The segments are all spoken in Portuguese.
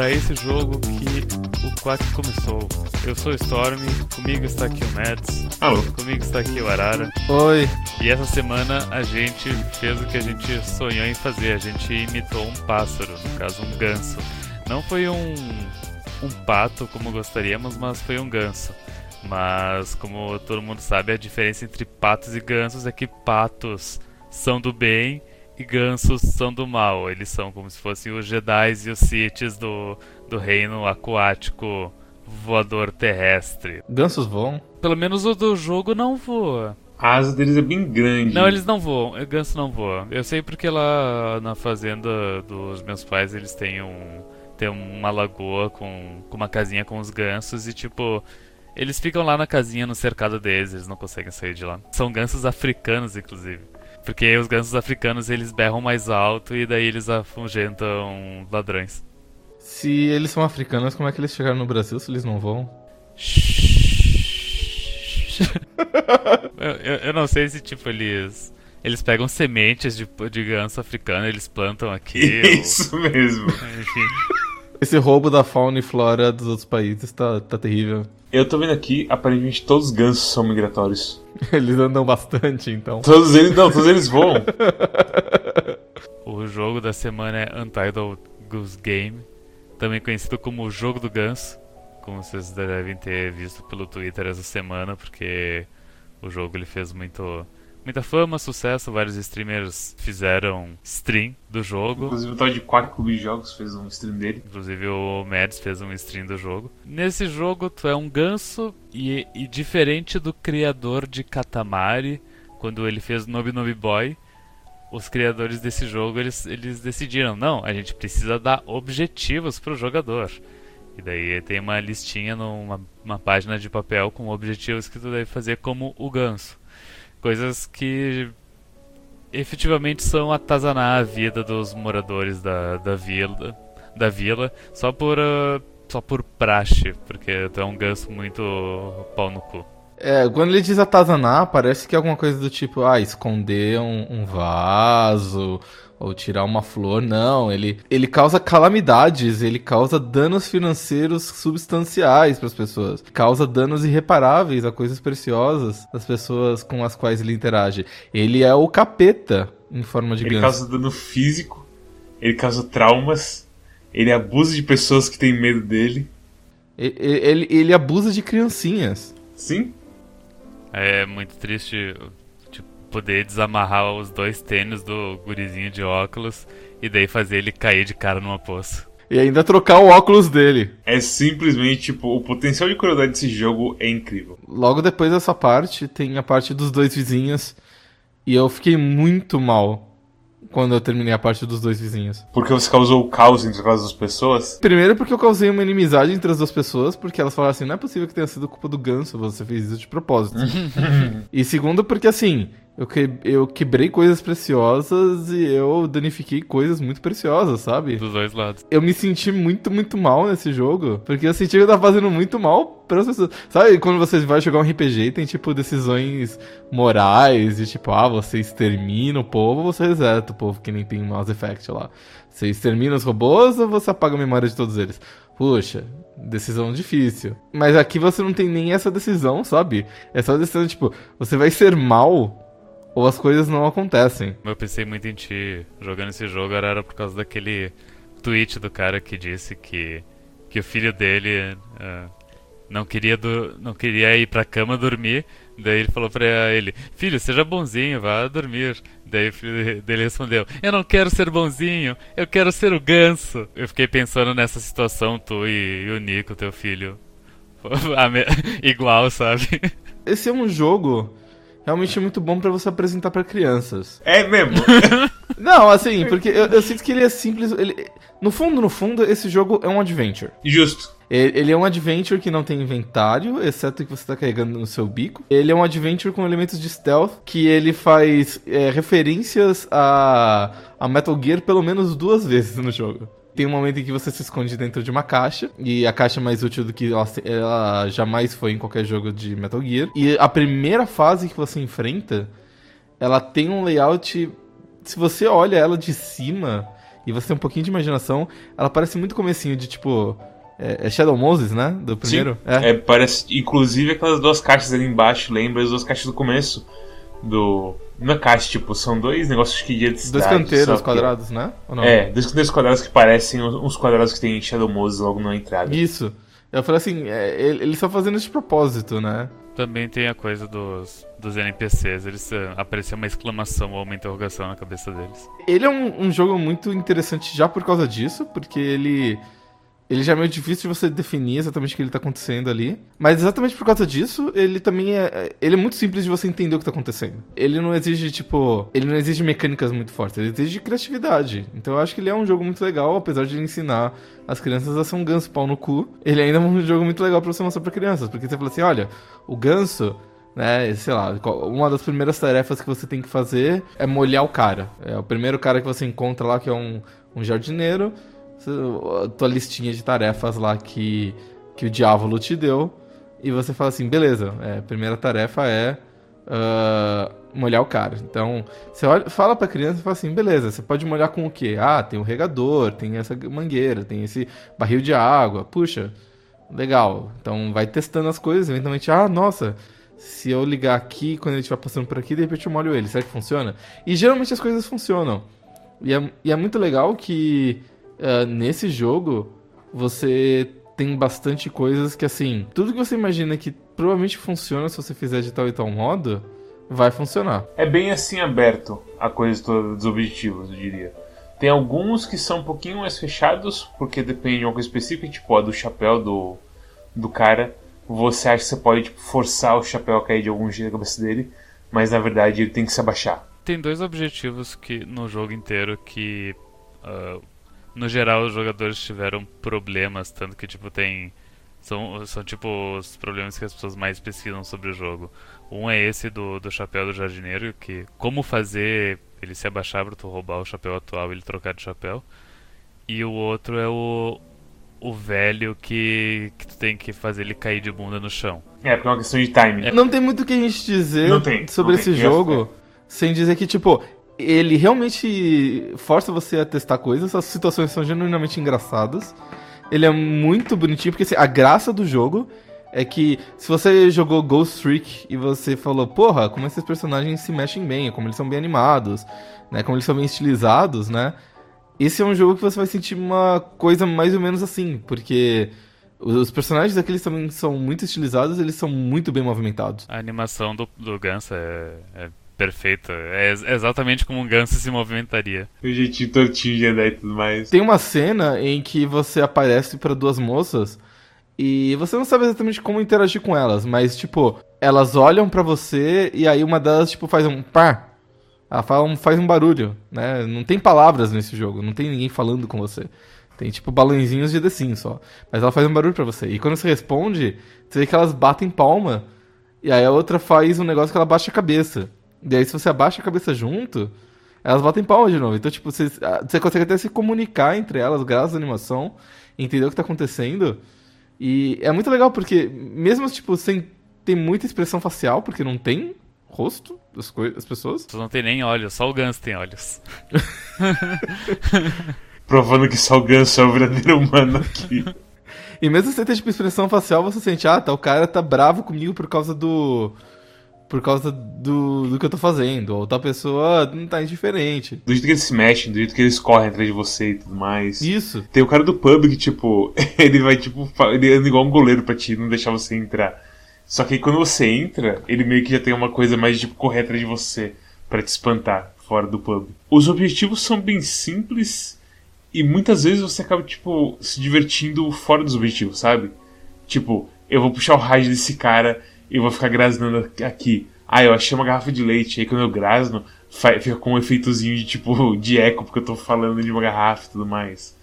para esse jogo que o Quack começou. Eu sou o Storm, comigo está aqui o Mads. Alô. Comigo está aqui o Arara. Oi. E essa semana a gente fez o que a gente sonhou em fazer. A gente imitou um pássaro, no caso um ganso. Não foi um, um pato como gostaríamos, mas foi um ganso. Mas como todo mundo sabe, a diferença entre patos e gansos é que patos são do bem e gansos são do mal. Eles são como se fossem os Jedi e os Siths do, do reino aquático voador terrestre. Gansos voam? Pelo menos o do jogo não voa. A asa deles é bem grande. Não, eles não voam. O ganso não voa. Eu sei porque lá na fazenda dos meus pais eles têm um tem uma lagoa com, com uma casinha com os gansos e tipo eles ficam lá na casinha no cercado deles, eles não conseguem sair de lá. São gansos africanos, inclusive. Porque os gansos africanos eles berram mais alto e daí eles afugentam ladrões. Se eles são africanos, como é que eles chegaram no Brasil se eles não vão? eu, eu, eu, não sei se tipo eles. Eles pegam sementes de, de ganso africano, eles plantam aqui. Isso ou... mesmo. Enfim. Esse roubo da fauna e flora dos outros países tá, tá terrível. Eu tô vendo aqui, aparentemente todos os gansos são migratórios. Eles andam bastante, então. Todos eles não, todos eles voam. o jogo da semana é Untitled Goose Game, também conhecido como o Jogo do Ganso, como vocês devem ter visto pelo Twitter essa semana, porque o jogo ele fez muito muita fama, sucesso, vários streamers fizeram stream do jogo. Inclusive o tal de Quack Clube de Jogos fez um stream dele. Inclusive o Mads fez um stream do jogo. Nesse jogo tu é um ganso e, e diferente do criador de Katamari, quando ele fez Nobi Nobi Boy, os criadores desse jogo eles, eles decidiram, não, a gente precisa dar objetivos para o jogador. E daí tem uma listinha numa uma página de papel com objetivos que tu deve fazer como o ganso. Coisas que efetivamente são atazanar a vida dos moradores da, da vila, da vila só por uh, só por praxe, porque tu é um ganso muito pau no cu. É, quando ele diz atazanar, parece que é alguma coisa do tipo, ah, esconder um, um vaso, ou tirar uma flor. Não, ele, ele causa calamidades, ele causa danos financeiros substanciais para as pessoas. Causa danos irreparáveis a coisas preciosas das pessoas com as quais ele interage. Ele é o capeta em forma de Ele ganso. causa dano físico, ele causa traumas, ele abusa de pessoas que têm medo dele. Ele, ele, ele abusa de criancinhas. Sim. É muito triste poder desamarrar os dois tênis do gurizinho de óculos e daí fazer ele cair de cara numa poça. E ainda trocar o óculos dele. É simplesmente, tipo, o potencial de crueldade desse jogo é incrível. Logo depois dessa parte, tem a parte dos dois vizinhos. E eu fiquei muito mal quando eu terminei a parte dos dois vizinhos. Porque você causou o caos entre as duas pessoas? Primeiro porque eu causei uma inimizade entre as duas pessoas, porque elas falaram assim, não é possível que tenha sido culpa do ganso, você fez isso de propósito. e segundo porque assim, eu, que, eu quebrei coisas preciosas e eu danifiquei coisas muito preciosas, sabe? Dos dois lados. Eu me senti muito, muito mal nesse jogo, porque eu senti que eu tava fazendo muito mal para as pessoas. Sabe quando você vai jogar um RPG e tem, tipo, decisões morais e, tipo, ah, você extermina o povo ou você reseta o povo, que nem tem Mass Effect lá. Você extermina os robôs ou você apaga a memória de todos eles? Puxa, decisão difícil. Mas aqui você não tem nem essa decisão, sabe? É só decisão, tipo, você vai ser mal ou as coisas não acontecem. Eu pensei muito em ti jogando esse jogo, era por causa daquele tweet do cara que disse que, que o filho dele uh, não, queria do, não queria ir pra cama dormir. Daí ele falou pra ele: Filho, seja bonzinho, vá dormir. Daí o filho dele respondeu: Eu não quero ser bonzinho, eu quero ser o ganso. Eu fiquei pensando nessa situação, tu e, e o Nico, teu filho. Igual, sabe? Esse é um jogo realmente é muito bom para você apresentar para crianças. É mesmo? Não, assim, porque eu, eu, sinto que ele é simples. Ele, no fundo, no fundo, esse jogo é um adventure. Justo. Ele é um adventure que não tem inventário, exceto que você tá carregando no seu bico. Ele é um adventure com elementos de stealth, que ele faz é, referências a, a Metal Gear pelo menos duas vezes no jogo. Tem um momento em que você se esconde dentro de uma caixa, e a caixa é mais útil do que ela, ela jamais foi em qualquer jogo de Metal Gear. E a primeira fase que você enfrenta, ela tem um layout se você olha ela de cima e você tem um pouquinho de imaginação, ela parece muito comecinho de tipo. É, é Shadow Moses, né? Do primeiro? Sim, é. parece. Inclusive aquelas duas caixas ali embaixo, lembra as duas caixas do começo do. Não é caixa, tipo, são dois negócios que de cidade, Dois canteiros quadrados, né? É, dois canteiros quadrados que parecem uns quadrados que tem em Shadow Moses logo na entrada. Isso. Eu falei assim, é, eles estão fazendo isso de propósito, né? Também tem a coisa dos, dos NPCs, eles uh, aparecer uma exclamação ou uma interrogação na cabeça deles. Ele é um, um jogo muito interessante já por causa disso, porque ele ele já é meio difícil de você definir exatamente o que ele tá acontecendo ali. Mas exatamente por causa disso, ele também é. Ele é muito simples de você entender o que tá acontecendo. Ele não exige, tipo. Ele não exige mecânicas muito fortes, ele exige criatividade. Então eu acho que ele é um jogo muito legal, apesar de ensinar as crianças a ser um ganso pau no cu. Ele ainda é um jogo muito legal pra você mostrar pra crianças. Porque você fala assim: olha, o ganso né? Sei lá, uma das primeiras tarefas que você tem que fazer é molhar o cara. É o primeiro cara que você encontra lá, que é um, um jardineiro a tua listinha de tarefas lá que, que o diabo te deu. E você fala assim, beleza, é, a primeira tarefa é uh, molhar o cara. Então, você olha, fala pra criança e fala assim, beleza, você pode molhar com o quê? Ah, tem o um regador, tem essa mangueira, tem esse barril de água. Puxa, legal. Então vai testando as coisas, eventualmente, ah, nossa, se eu ligar aqui, quando ele estiver passando por aqui, de repente eu molho ele. Será que funciona? E geralmente as coisas funcionam. E é, e é muito legal que uh, nesse jogo você tem bastante coisas que, assim, tudo que você imagina que provavelmente funciona se você fizer de tal e tal modo, vai funcionar. É bem assim aberto a coisa toda dos objetivos, eu diria. Tem alguns que são um pouquinho mais fechados, porque depende de uma coisa específica, tipo a do chapéu do, do cara. Você acha que você pode tipo, forçar o chapéu a cair de algum jeito na cabeça dele, mas na verdade ele tem que se abaixar. Tem dois objetivos que no jogo inteiro que uh, no geral os jogadores tiveram problemas, tanto que tipo tem são, são tipo os problemas que as pessoas mais pesquisam sobre o jogo. Um é esse do, do chapéu do jardineiro, que como fazer ele se abaixar para tu roubar o chapéu atual e ele trocar de chapéu. E o outro é o, o velho que, que tu tem que fazer ele cair de bunda no chão. É, porque é uma questão de timing. É. Não tem muito o que a gente dizer tem, sobre esse tem. jogo, sem dizer que, tipo, ele realmente força você a testar coisas, as situações são genuinamente engraçadas. Ele é muito bonitinho, porque assim, a graça do jogo é que se você jogou Ghost Trick e você falou, porra, como esses personagens se mexem bem, como eles são bem animados, né, como eles são bem estilizados, né? Esse é um jogo que você vai sentir uma coisa mais ou menos assim, porque os personagens daqueles também são muito estilizados, eles são muito bem movimentados. A animação do, do Gans é, é perfeita. É exatamente como um ganso se movimentaria. O jeitinho tortinho de andar e tudo mais. Tem uma cena em que você aparece para duas moças e você não sabe exatamente como interagir com elas, mas tipo, elas olham para você e aí uma delas tipo faz um pá. Ela fala um, faz um barulho, né? Não tem palavras nesse jogo, não tem ninguém falando com você. Tem tipo balãozinhos de The Sims só. Mas ela faz um barulho para você. E quando você responde, você vê que elas batem palma. E aí a outra faz um negócio que ela baixa a cabeça. E aí, se você abaixa a cabeça junto, elas batem palma de novo. Então, tipo, você, ah, você consegue até se comunicar entre elas, graças à animação, entender o que tá acontecendo. E é muito legal, porque mesmo, tipo, sem ter muita expressão facial, porque não tem rosto das, das pessoas. Não tem nem olhos, só o Gans tem olhos. Provando que só o Gans é o verdadeiro humano aqui. e mesmo sem ter, tipo, expressão facial, você sente, ah, tá, o cara tá bravo comigo por causa do por causa do, do que eu tô fazendo. Ou tal pessoa não tá indiferente. Do jeito que eles se mexem, do jeito que eles correm atrás de você e tudo mais. Isso. Tem o cara do pub que, tipo, ele vai, tipo, ele anda igual um goleiro pra ti, não deixar você entrar. Só que aí quando você entra, ele meio que já tem uma coisa mais de tipo, correr atrás de você para te espantar fora do pub. Os objetivos são bem simples e muitas vezes você acaba, tipo, se divertindo fora dos objetivos, sabe? Tipo, eu vou puxar o raio desse cara e vou ficar grasnando aqui. Ah, eu achei uma garrafa de leite. Aí quando eu grasno, fica com um efeitozinho de tipo de eco, porque eu tô falando de uma garrafa e tudo mais.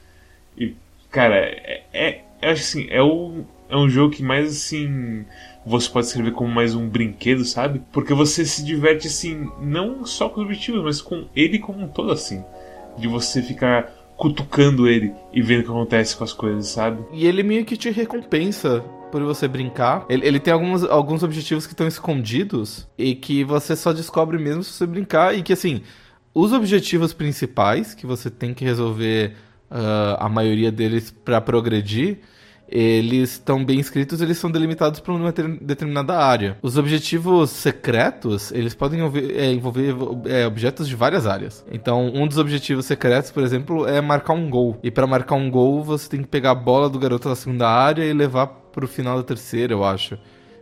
E, cara, é, é, acho assim, é, o, é um jogo que mais assim. Você pode escrever como mais um brinquedo, sabe? Porque você se diverte assim, não só com os objetivos, mas com ele como um todo, assim. De você ficar cutucando ele e vendo o que acontece com as coisas, sabe? E ele meio que te recompensa por você brincar. Ele, ele tem alguns, alguns objetivos que estão escondidos e que você só descobre mesmo se você brincar e que assim. Os objetivos principais, que você tem que resolver uh, a maioria deles para progredir, eles estão bem escritos, eles são delimitados por uma determinada área. Os objetivos secretos, eles podem envolver, é, envolver é, objetos de várias áreas. Então, um dos objetivos secretos, por exemplo, é marcar um gol. E para marcar um gol, você tem que pegar a bola do garoto da segunda área e levar pro final da terceira, eu acho.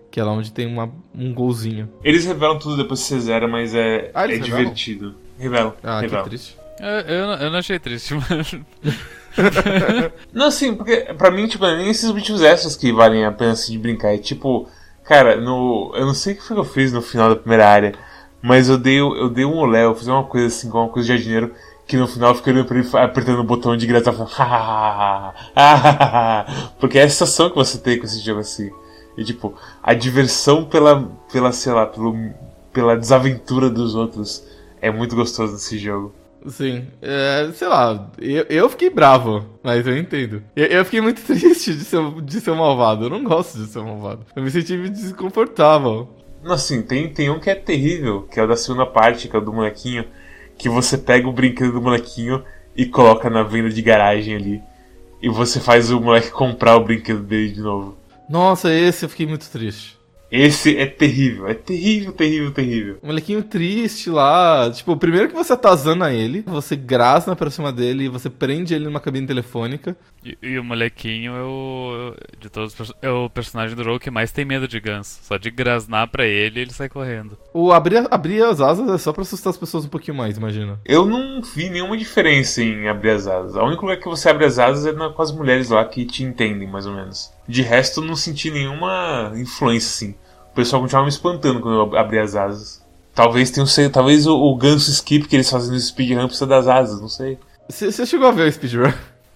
Que é lá onde tem uma, um golzinho. Eles revelam tudo depois que você zera, mas é, ah, é divertido. Revelam. Ah, revelam. que triste. Eu, eu, eu não achei triste, mas. não, sim, porque pra mim, tipo, nem esses objetivos extras que valem a pena assim, de brincar. É tipo, cara, no. Eu não sei o que foi que eu fiz no final da primeira área, mas eu dei, eu dei um olé, eu fiz uma coisa assim, com uma coisa de jardineiro, que no final ele apertando o botão de gritar porque é a sensação que você tem com esse jogo assim. E tipo, a diversão pela, pela sei lá, pelo, pela desaventura dos outros é muito gostoso nesse jogo. Sim, é, sei lá, eu, eu fiquei bravo, mas eu entendo. Eu, eu, fiquei muito triste de ser, de ser malvado, eu não gosto de ser malvado. Eu me senti desconfortável. Assim, tem, tem um que é terrível, que é o da segunda parte, que é o do molequinho, que você pega o brinquedo do molequinho e coloca na venda de garagem ali. E você faz o moleque comprar o brinquedo dele de novo. Nossa, esse eu fiquei muito triste. Esse é terrível, é terrível, terrível, terrível. Um molequinho triste lá. Tipo, primeiro que você atazana ele, você grasna pra cima dele, você prende ele numa cabine telefônica. E, e o molequinho é o. De todos é o personagem do jogo que mais tem medo de ganso. Só de grasnar pra ele, ele sai correndo. O abrir, abrir as asas é só pra assustar as pessoas um pouquinho mais, imagina. Eu não vi nenhuma diferença em abrir as asas. A única lugar que você abre as asas é com as mulheres lá que te entendem, mais ou menos. De resto, eu não senti nenhuma influência, assim. O pessoal continuava me espantando quando eu abri as asas. Talvez tenha um, talvez o, o ganso skip que eles fazem no speedrun precisa das asas, não sei. Você chegou a ver o speedrun?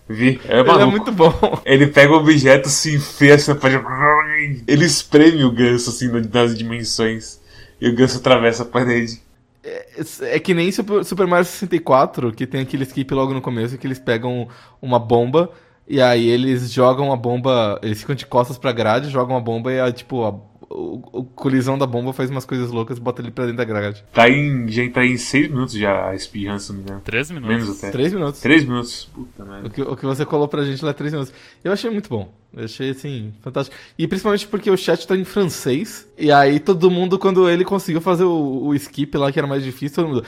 Vi, é Ele é muito bom. Ele pega o objeto, se enfia assim na parede. Ele espreme o ganso assim nas dimensões. E o ganso atravessa a parede. É, é, que nem Super Mario 64, que tem aquele skip logo no começo, que eles pegam uma bomba e aí eles jogam a bomba, eles ficam de costas pra grade, jogam a bomba e a, tipo, a, o, o, colisão da bomba faz umas coisas loucas e bota ele pra dentro da grade. Tá em, já tá em 6 minutos já a speedrun, se não me engano. 3 minutos. Menos até. 3 minutos. 3 minutos. Puta merda. O que, o que você colou pra gente lá é 3 minutos. Eu achei muito bom. Eu achei, assim, fantástico. E principalmente porque o chat tá em francês. E aí todo mundo, quando ele conseguiu fazer o, o skip lá, que era mais difícil, todo mundo...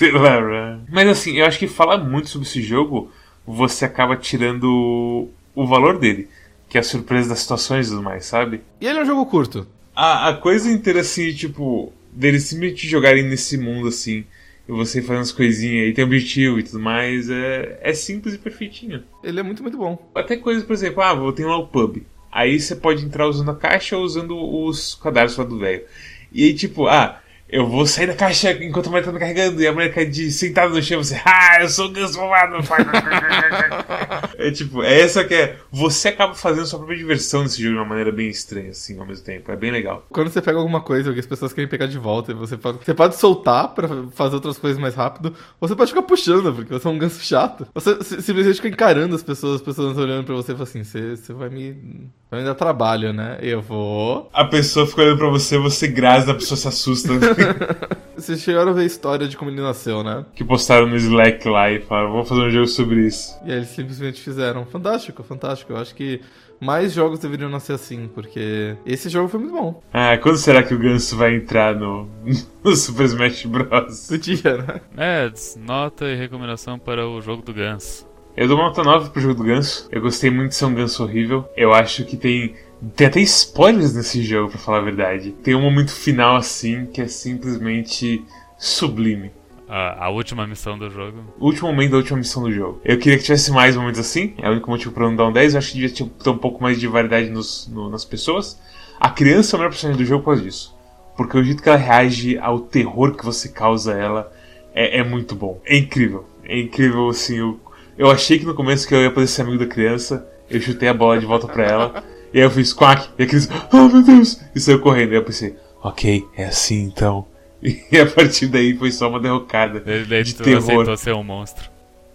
Run! Celaran! Celaran! Mas assim, eu acho que falar muito sobre esse jogo você acaba tirando o valor dele, que é a surpresa das situações e tudo mais, sabe? E ele é um jogo curto. A, a coisa inteira, assim, tipo, deles simplesmente jogarem nesse mundo, assim, e você fazendo as coisinhas e tem objetivo e tudo mais, é, é simples e perfeitinho. Ele é muito, muito bom. Até coisas, por exemplo, ah, vou ter lá o pub. Aí você pode entrar usando a caixa ou usando os quadrados lá do velho. E aí, tipo, ah, eu vou sair da caixa enquanto a mulher tá me carregando e a mulher cai de sentada no chão você, ah, eu sou transformado. é tipo, é essa que é. Você acaba fazendo sua própria diversão nesse jogo de uma maneira bem estranha, assim, ao mesmo tempo. É bem legal. Quando você pega alguma coisa que as pessoas querem pegar de volta, você pode, você pode soltar pra fazer outras coisas mais rápido, ou você pode ficar puxando, porque você é um ganso chato. Você simplesmente fica encarando as pessoas, as pessoas olhando pra você e fala assim, você vai me. Vai me dar trabalho, né? Eu vou. A pessoa fica olhando pra você, você grasa, a pessoa se assusta. Vocês chegaram a ver a história de como ele nasceu, né? Que postaram no Slack lá e falaram, vamos fazer um jogo sobre isso. E aí eles simplesmente fizeram. Fantástico, fantástico. Eu acho que mais jogos deveriam nascer assim, porque esse jogo foi muito bom. Ah, quando será que o Ganso vai entrar no, no Super Smash Bros? Podia, né? É, nota e recomendação para o jogo do Ganso. Eu dou uma nota 9 pro jogo do Ganso. Eu gostei muito de ser um ganso horrível. Eu acho que tem tem até spoilers nesse jogo, para falar a verdade. Tem um momento final assim que é simplesmente sublime. A, a, última missão do jogo. O último momento da última missão do jogo. Eu queria que tivesse mais momentos assim. É o único motivo pra não dar um 10. Eu acho que devia ter um pouco mais de variedade nos, no, nas pessoas. A criança é o melhor personagem do jogo por causa disso. Porque o jeito que ela reage ao terror que você causa ela é, é muito bom. É incrível. É incrível, assim. Eu, eu achei que no começo que eu ia poder ser amigo da criança. Eu chutei a bola de volta pra ela. E aí eu fiz quack, e aqueles, oh meu Deus, e saiu correndo. E eu pensei, ok, é assim então. E a partir daí foi só uma derrocada ele, de terror. aceitou ser um monstro.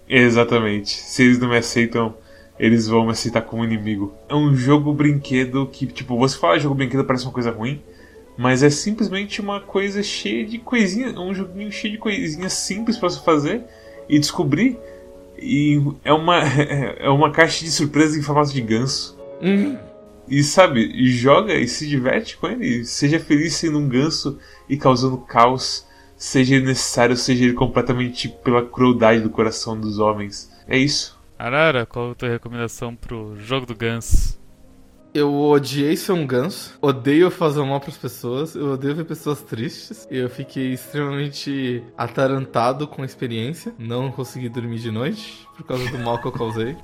Exatamente. Se eles não me aceitam, eles vão me aceitar como inimigo. É um jogo brinquedo que, tipo, você fala jogo brinquedo parece uma coisa ruim, Mas é simplesmente uma coisa cheia de coisinhas, um joguinho cheio de coisinhas simples para você fazer e descobrir. E é uma, é uma caixa de surpresa em formato de ganso. Hum. E sabe, joga e se diverte com ele. Seja feliz sendo um ganso e causando caos, seja ele necessário, seja ele completamente pela crueldade do coração dos homens. É isso. Arara, qual a tua recomendação pro jogo do ganso? Eu odiei ser um ganso, odeio fazer mal pras pessoas, eu odeio ver pessoas tristes. Eu fiquei extremamente atarantado com a experiência. Não consegui dormir de noite por causa do mal que eu causei.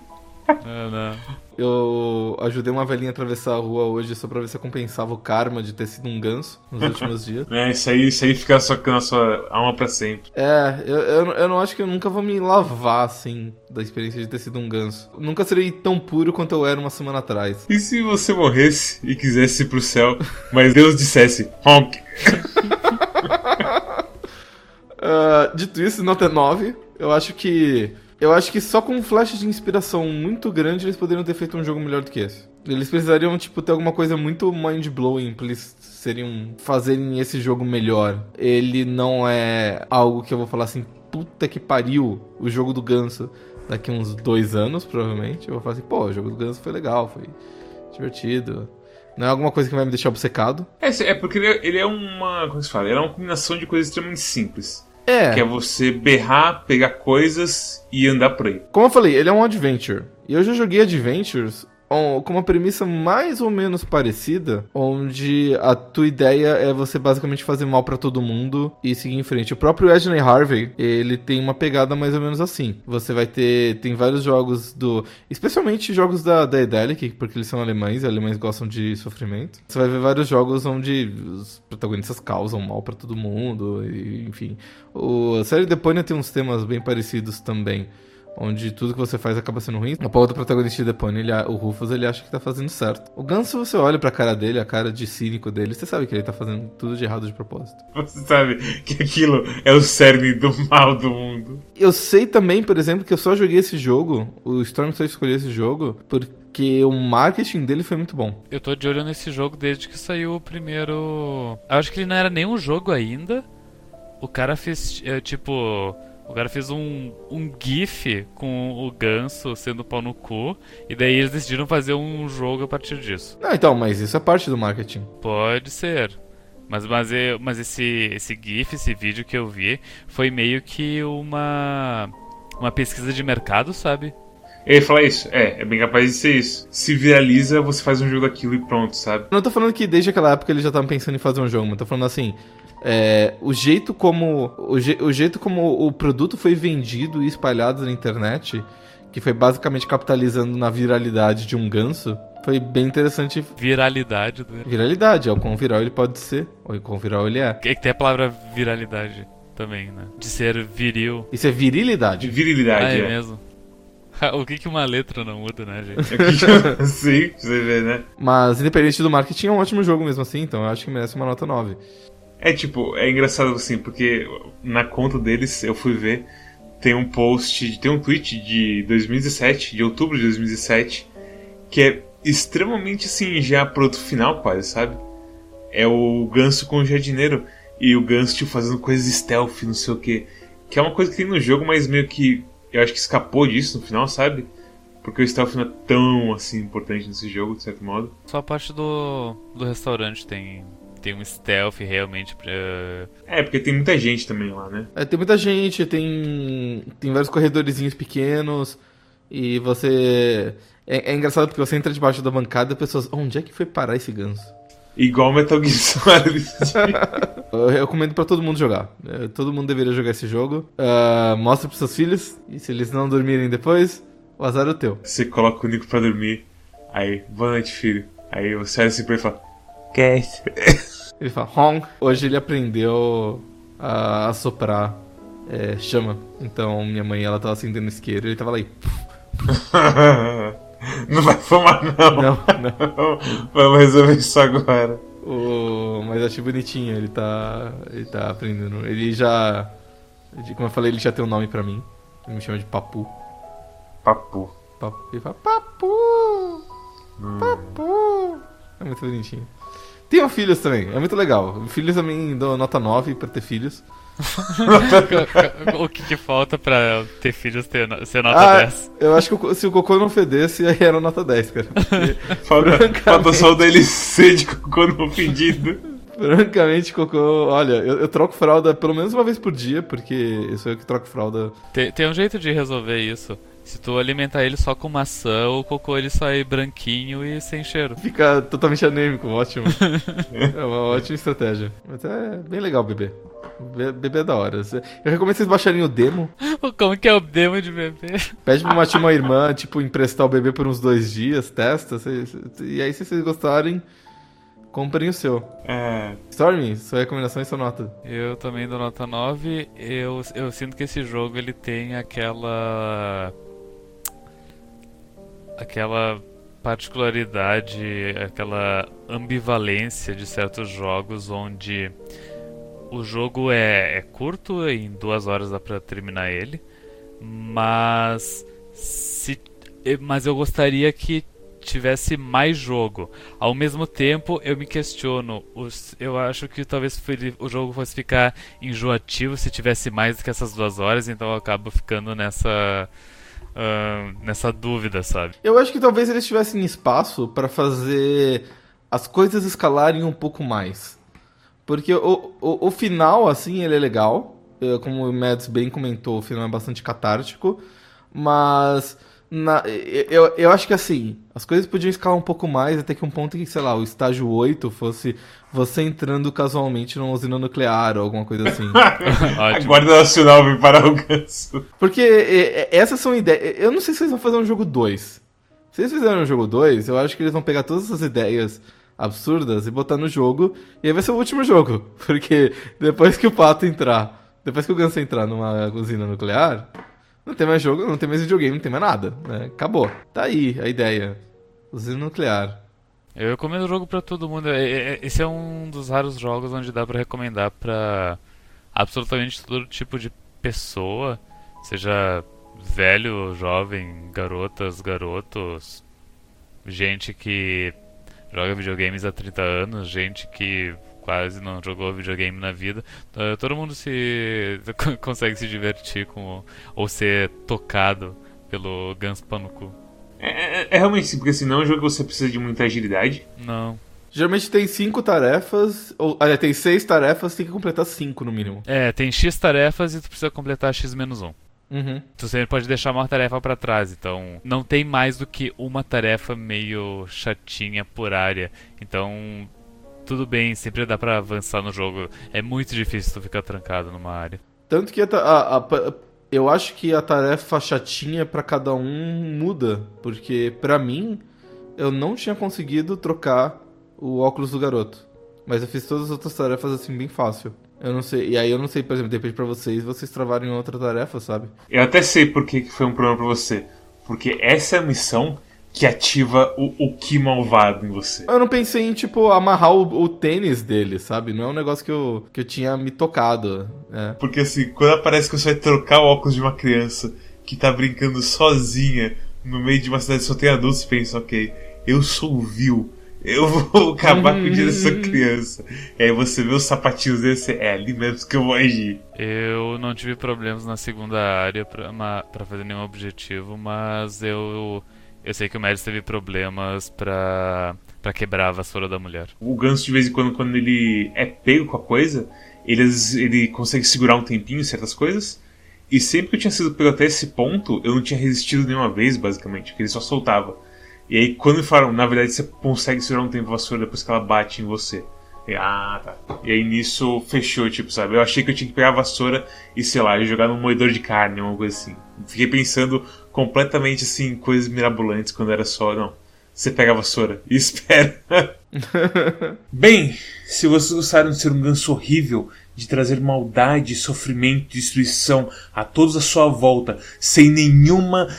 Ah, não. Eu ajudei uma velhinha a atravessar a rua hoje só pra ver se eu compensava o karma de ter sido um ganso nos últimos dias. É, isso aí, isso aí fica só na sua alma pra sempre. É, eu, eu, eu não acho que eu nunca vou me lavar, assim, da experiência de ter sido um ganso. Nunca serei tão puro quanto eu era uma semana atrás. E se você morresse e quisesse ir pro céu, mas Deus dissesse honk? Uh, dito isso, nota 9. Eu acho que. Eu acho que só com um flash de inspiração muito grande eles poderiam ter feito um jogo melhor do que esse. Eles precisariam, tipo, ter alguma coisa muito mind-blowing pra eles seriam, fazerem esse jogo melhor. Ele não é algo que eu vou falar assim, puta que pariu, o jogo do ganso. Daqui uns dois anos, provavelmente, eu vou falar assim, pô, o jogo do ganso foi legal, foi divertido. Não é alguma coisa que vai me deixar obcecado. É, é porque ele é, ele é uma. Como se fala? Ele é uma combinação de coisas extremamente simples. É. Que é você berrar, pegar coisas e andar por aí. Como eu falei, ele é um adventure. E eu já joguei adventures com uma premissa mais ou menos parecida, onde a tua ideia é você basicamente fazer mal pra todo mundo e seguir em frente. O próprio Edney Harvey, ele tem uma pegada mais ou menos assim. Você vai ter, tem vários jogos do, especialmente jogos da da Daedalic, porque eles são alemães, e alemães gostam de sofrimento. Você vai ver vários jogos onde os protagonistas causam mal pra todo mundo, e, enfim. O, a série Pony tem uns temas bem parecidos também onde tudo que você faz acaba sendo ruim. A porra do protagonista de The Pony, ele, o Rufus, ele acha que tá fazendo certo. O Ganso, você olha pra cara dele, a cara de cínico dele, você sabe que ele tá fazendo tudo de errado de propósito. Você sabe que aquilo é o cerne do mal do mundo. Eu sei também, por exemplo, que eu só joguei esse jogo, o Storm só escolheu esse jogo, porque o marketing dele foi muito bom. Eu tô de olho nesse jogo desde que saiu o primeiro. Eu acho que ele não era nem um jogo ainda. O cara fez, é, tipo. O cara fez um, um GIF com o ganso sendo pau no cu. E daí eles decidiram fazer um jogo a partir disso. Não, então, mas isso é parte do marketing. Pode ser. Mas, mas, eu- mas esse, esse GIF, esse vídeo que eu vi, foi meio que uma. Uma pesquisa de mercado, sabe? Ele fala isso, é, é bem capaz de ser isso. Se viraliza, você faz um jogo daquilo e pronto, sabe? Não tô falando que desde aquela época eles já estavam pensando em fazer um jogo, mas tô falando assim. É, o jeito como. O, je- o jeito como o produto foi vendido e espalhado na internet, que foi basicamente capitalizando na viralidade de um ganso, foi bem interessante. Viralidade do. Viralidade, é o quão viral ele pode ser, ou o quão viral ele é. É que tem a palavra viralidade também, né? De ser viril. Isso é De virilidade. Ah, virilidade, é é. mesmo? o que que uma letra não muda, né, gente? Sim, pra você ver, né? Mas independente do marketing, é um ótimo jogo mesmo assim, então eu acho que merece uma nota 9. É tipo, é engraçado assim, porque na conta deles, eu fui ver, tem um post, tem um tweet de 2017, de outubro de 2017, que é extremamente assim, já produto final quase, sabe? É o ganso com o jardineiro e o ganso tipo, fazendo coisas stealth, não sei o que. Que é uma coisa que tem no jogo, mas meio que eu acho que escapou disso no final, sabe? Porque o stealth não é tão assim importante nesse jogo, de certo modo. Só a parte do, do restaurante tem, tem um stealth realmente pra... É, porque tem muita gente também lá, né? É, tem muita gente, tem, tem vários corredorzinhos pequenos, e você. É, é engraçado porque você entra debaixo da bancada e pessoas. Onde é que foi parar esse ganso? Igual Metal Gear Solid. Eu recomendo pra todo mundo jogar. É, Todo mundo deveria jogar esse jogo. Ah, mostra pros seus filhos, e se eles não dormirem depois, o azar é o teu. Você coloca o Nico pra dormir. Aí, boa noite, filho. Aí você olha assim pra ele e fala: Ele fala, Hong. Hoje ele aprendeu a, a soprar é, chama. Então minha mãe ela tava acendendo isqueiro e ele tava lá e. não vai fumar, não. Não, não. Vamos resolver isso agora. O... Mas achei bonitinho, ele tá. Ele tá aprendendo. Ele já. Como eu falei, ele já tem um nome pra mim. Ele me chama de Papu. Papo. Papu. Ele fala, Papu! Papu! É muito bonitinho. Tenham filhos também, é muito legal. Filhos também dou nota 9 pra ter filhos. o que, que, falta pra ter filhos ter, ser nota ah, 10? Eu acho que se o cocô não fedesse, aí era nota 10, cara. francamente... falta só o DLC de cocô não fedido. Francamente, cocô. Olha, eu, eu, troco fralda pelo menos uma vez por dia, porque eu sou eu que troco fralda. Tem, tem um jeito de resolver isso. Se tu alimentar ele só com maçã, o cocô ele sai branquinho e sem cheiro. Fica totalmente anêmico, ótimo. é uma ótima estratégia. Mas é bem legal bebê. Bebê é da hora. Eu recomendo vocês baixarem o demo. Como que é o demo de bebê? Pede pra uma tia uma irmã, tipo, emprestar o bebê por uns dois dias, testa. E aí, se vocês gostarem, comprem o seu. É. Stormy, sua recomendação e sua nota? Eu também dou nota 9. Eu, eu sinto que esse jogo ele tem aquela aquela particularidade, aquela ambivalência de certos jogos onde o jogo é, é curto, em duas horas dá pra terminar ele, mas se, mas eu gostaria que tivesse mais jogo. Ao mesmo tempo, eu me questiono. Eu acho que talvez o jogo fosse ficar enjoativo se tivesse mais do que essas duas horas, então eu acabo ficando nessa uh, nessa dúvida, sabe? Eu acho que talvez eles tivessem espaço para fazer as coisas escalarem um pouco mais. Porque o, o, o final, assim, ele é legal. Como o Mads bem comentou, o final é bastante catártico. Mas na, eu, eu acho que assim, as coisas podiam escalar um pouco mais até que um ponto que, sei lá, o estágio 8 fosse você entrando casualmente numa usina nuclear ou alguma coisa assim. a Guarda Nacional vem parar o ganso. Porque é, é, essas são ideias. Eu não sei se eles vão fazer um jogo 2. Se eles fizerem um jogo 2, eu acho que eles vão pegar todas essas ideias absurdas e botar no jogo, e aí vai ser o último jogo. Porque depois que o pato entrar, depois que o ganso entrar numa usina nuclear, não tem mais jogo, não tem mais videogame, não tem mais nada. Né? Acabou. Tá aí a ideia. Usina nuclear. Eu recomendo o jogo para todo mundo. É, é, é, esse é um dos raros jogos onde dá para recomendar para absolutamente todo tipo de pessoa, seja velho, jovem, garotas, garotos, gente que joga videogames há 30 anos, gente que quase não jogou videogame na vida. Uh, todo mundo se consegue se divertir com ou ser tocado pelo Guns Panuku. É, é, é, realmente sim, porque assim, não é um jogo que você precisa de muita agilidade. Não. Geralmente tem cinco tarefas, ou aliás, tem seis tarefas, tem que completar cinco no mínimo. É, tem X tarefas e tu precisa completar X menos um. Uhum. Tu sempre pode deixar uma tarefa para trás, então não tem mais do que uma tarefa meio chatinha por área. Então tudo bem, sempre dá para avançar no jogo. É muito difícil tu ficar trancado numa área. Tanto que a, a, a, eu acho que a tarefa chatinha para cada um muda, porque para mim eu não tinha conseguido trocar o óculos do garoto, mas eu fiz todas as outras tarefas assim bem fácil. Eu não sei, e aí eu não sei, por exemplo, depende para vocês, vocês travarem outra tarefa, sabe? Eu até sei por que foi um problema para você, porque essa missão que ativa o, o que malvado em você. Eu não pensei em, tipo, amarrar o, o, tênis dele, sabe? Não é um negócio que eu, que eu tinha me tocado. É. Porque assim, quando aparece que você vai trocar o óculos de uma criança que tá brincando sozinha no meio de uma cidade que só tem adultos, você pensa, ok, eu sou vil. Eu vou acabar com o dia dessa criança. E aí você vê os sapatinhos desse, é ali mesmo que eu vou agir. Eu não tive problemas na segunda área para fazer nenhum objetivo, mas eu eu sei que o Mads teve problemas pra, pra quebrar a vassoura da mulher. O Ganso, de vez em quando, quando ele é pego com a coisa, ele, ele consegue segurar um tempinho certas coisas. E sempre que eu tinha sido pego até esse ponto, eu não tinha resistido nenhuma vez, basicamente, porque ele só soltava. E aí, quando me falaram, na verdade, você consegue segurar um tempo a vassoura depois que ela bate em você. Ah, tá. E aí nisso fechou, tipo, sabe? Eu achei que eu tinha que pegar a vassoura e, sei lá, jogar num moedor de carne, uma coisa assim. Fiquei pensando completamente assim, coisas mirabolantes quando era só, não. Você pega a vassoura e espera. Bem, se vocês gostaram de ser um ganso horrível, de trazer maldade, sofrimento, destruição a todos à sua volta, sem nenhuma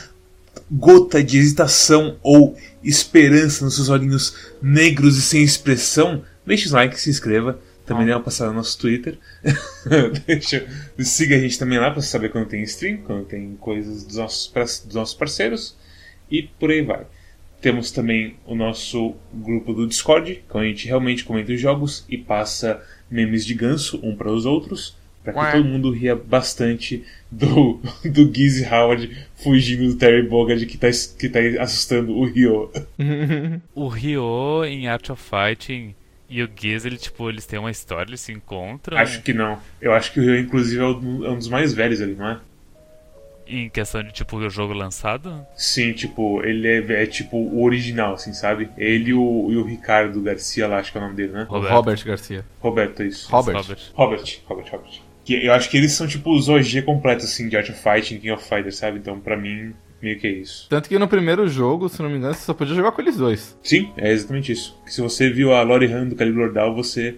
gota de hesitação ou esperança nos seus olhinhos negros e sem expressão, deixe o like, se inscreva. Também dê uma passada no nosso Twitter. Deixa, siga a gente também lá para saber quando tem stream, quando tem coisas dos nossos, dos nossos parceiros. E por aí vai. Temos também o nosso grupo do Discord, que a gente realmente comenta os jogos e passa memes de ganso um para os outros, para que Ué. todo mundo ria bastante do, do Gizzy Howard fugindo do Terry Bogard que tá, que tá assustando o Ryo. O Ryo em Art of Fighting e o Giz, ele, tipo, eles têm uma história, eles se encontram. Acho que não. Eu acho que o Ryo, inclusive, é um é um dos mais velhos ali, não é? Em questão de, tipo, o jogo lançado. Sim, tipo, ele é, é tipo o original, assim, sabe? Ele e o, e o Ricardo Garcia lá, acho que é o nome dele, né? Roberto. Robert Garcia. Roberto, é isso. Robert. Robert, Robert, Robert. Que eu acho que eles são tipo os OG completos, assim, de Art of Fighting, King of Fighters, sabe? Então, pra mim, meio que é isso. Tanto que no primeiro jogo, se não me engano, você só podia jogar com eles dois. Sim, é exatamente isso. Se você viu a Lori Han do Calibur Ordal, você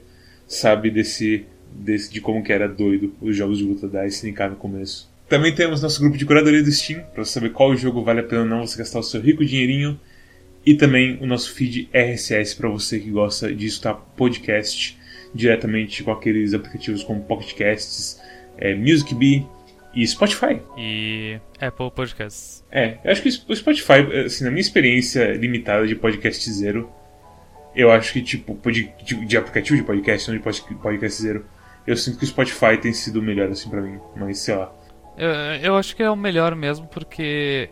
sabe desse, desse de como que era doido os jogos de luta da SNK no começo. Também temos nosso grupo de curadoria do Steam, pra você saber qual jogo vale a pena ou não você gastar o seu rico dinheirinho. E também o nosso feed RSS para você que gosta de escutar podcast diretamente com aqueles aplicativos como Pocket Casts, é, Music Bee e Spotify. E Apple Podcasts. É, eu acho que o Spotify, assim, na minha experiência limitada de podcast zero, eu acho que, tipo, de, de aplicativo de podcast, não de pod- podcast zero, eu sinto que o Spotify tem sido o melhor, assim, pra mim. Mas, sei lá. Eu, eu acho que é o melhor mesmo porque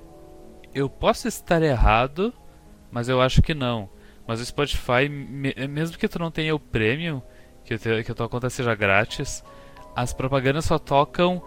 eu posso estar errado, mas eu acho que não. Mas o Spotify, me- mesmo que tu não tenha o premium, que, o teu- que a tua conta seja grátis, as propagandas só tocam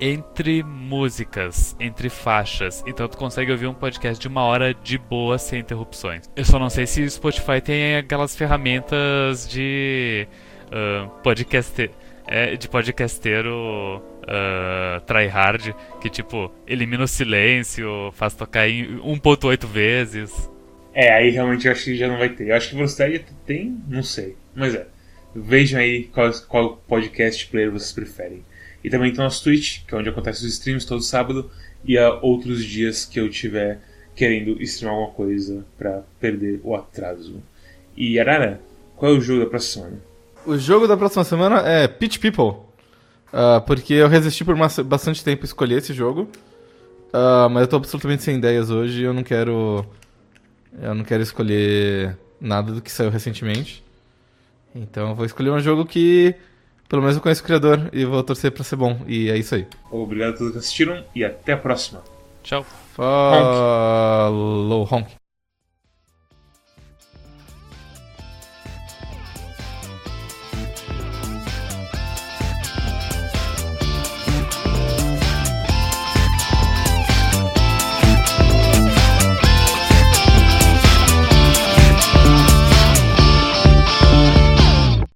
entre músicas, entre faixas. Então tu consegue ouvir um podcast de uma hora de boa sem interrupções. Eu só não sei se o Spotify tem aquelas ferramentas de ah, podcast, é, de podcasteiro uh, tryhard que tipo elimina o silêncio, faz tocar em 1.8 vezes. É, aí realmente eu acho que já não vai ter. Eu acho que velocidade tem, não sei. Mas é. Vejam aí qual, qual podcast player vocês preferem. E também tem o nosso Twitch, que é onde acontece os streams todo sábado. E há outros dias que eu tiver querendo streamar alguma coisa pra perder o atraso. E Arara, qual é o jogo da próxima semana? O jogo da próxima semana é Pitch People. Ah, porque eu resisti por bastante tempo a escolher esse jogo. Ah, mas eu tô absolutamente sem ideias hoje e eu não quero. Eu não quero escolher nada do que saiu recentemente. Então eu vou escolher um jogo que. Pelo menos eu conheço o criador e vou torcer pra ser bom. E é isso aí. Obrigado a todos que assistiram e até a próxima. Tchau. Falou, Honk.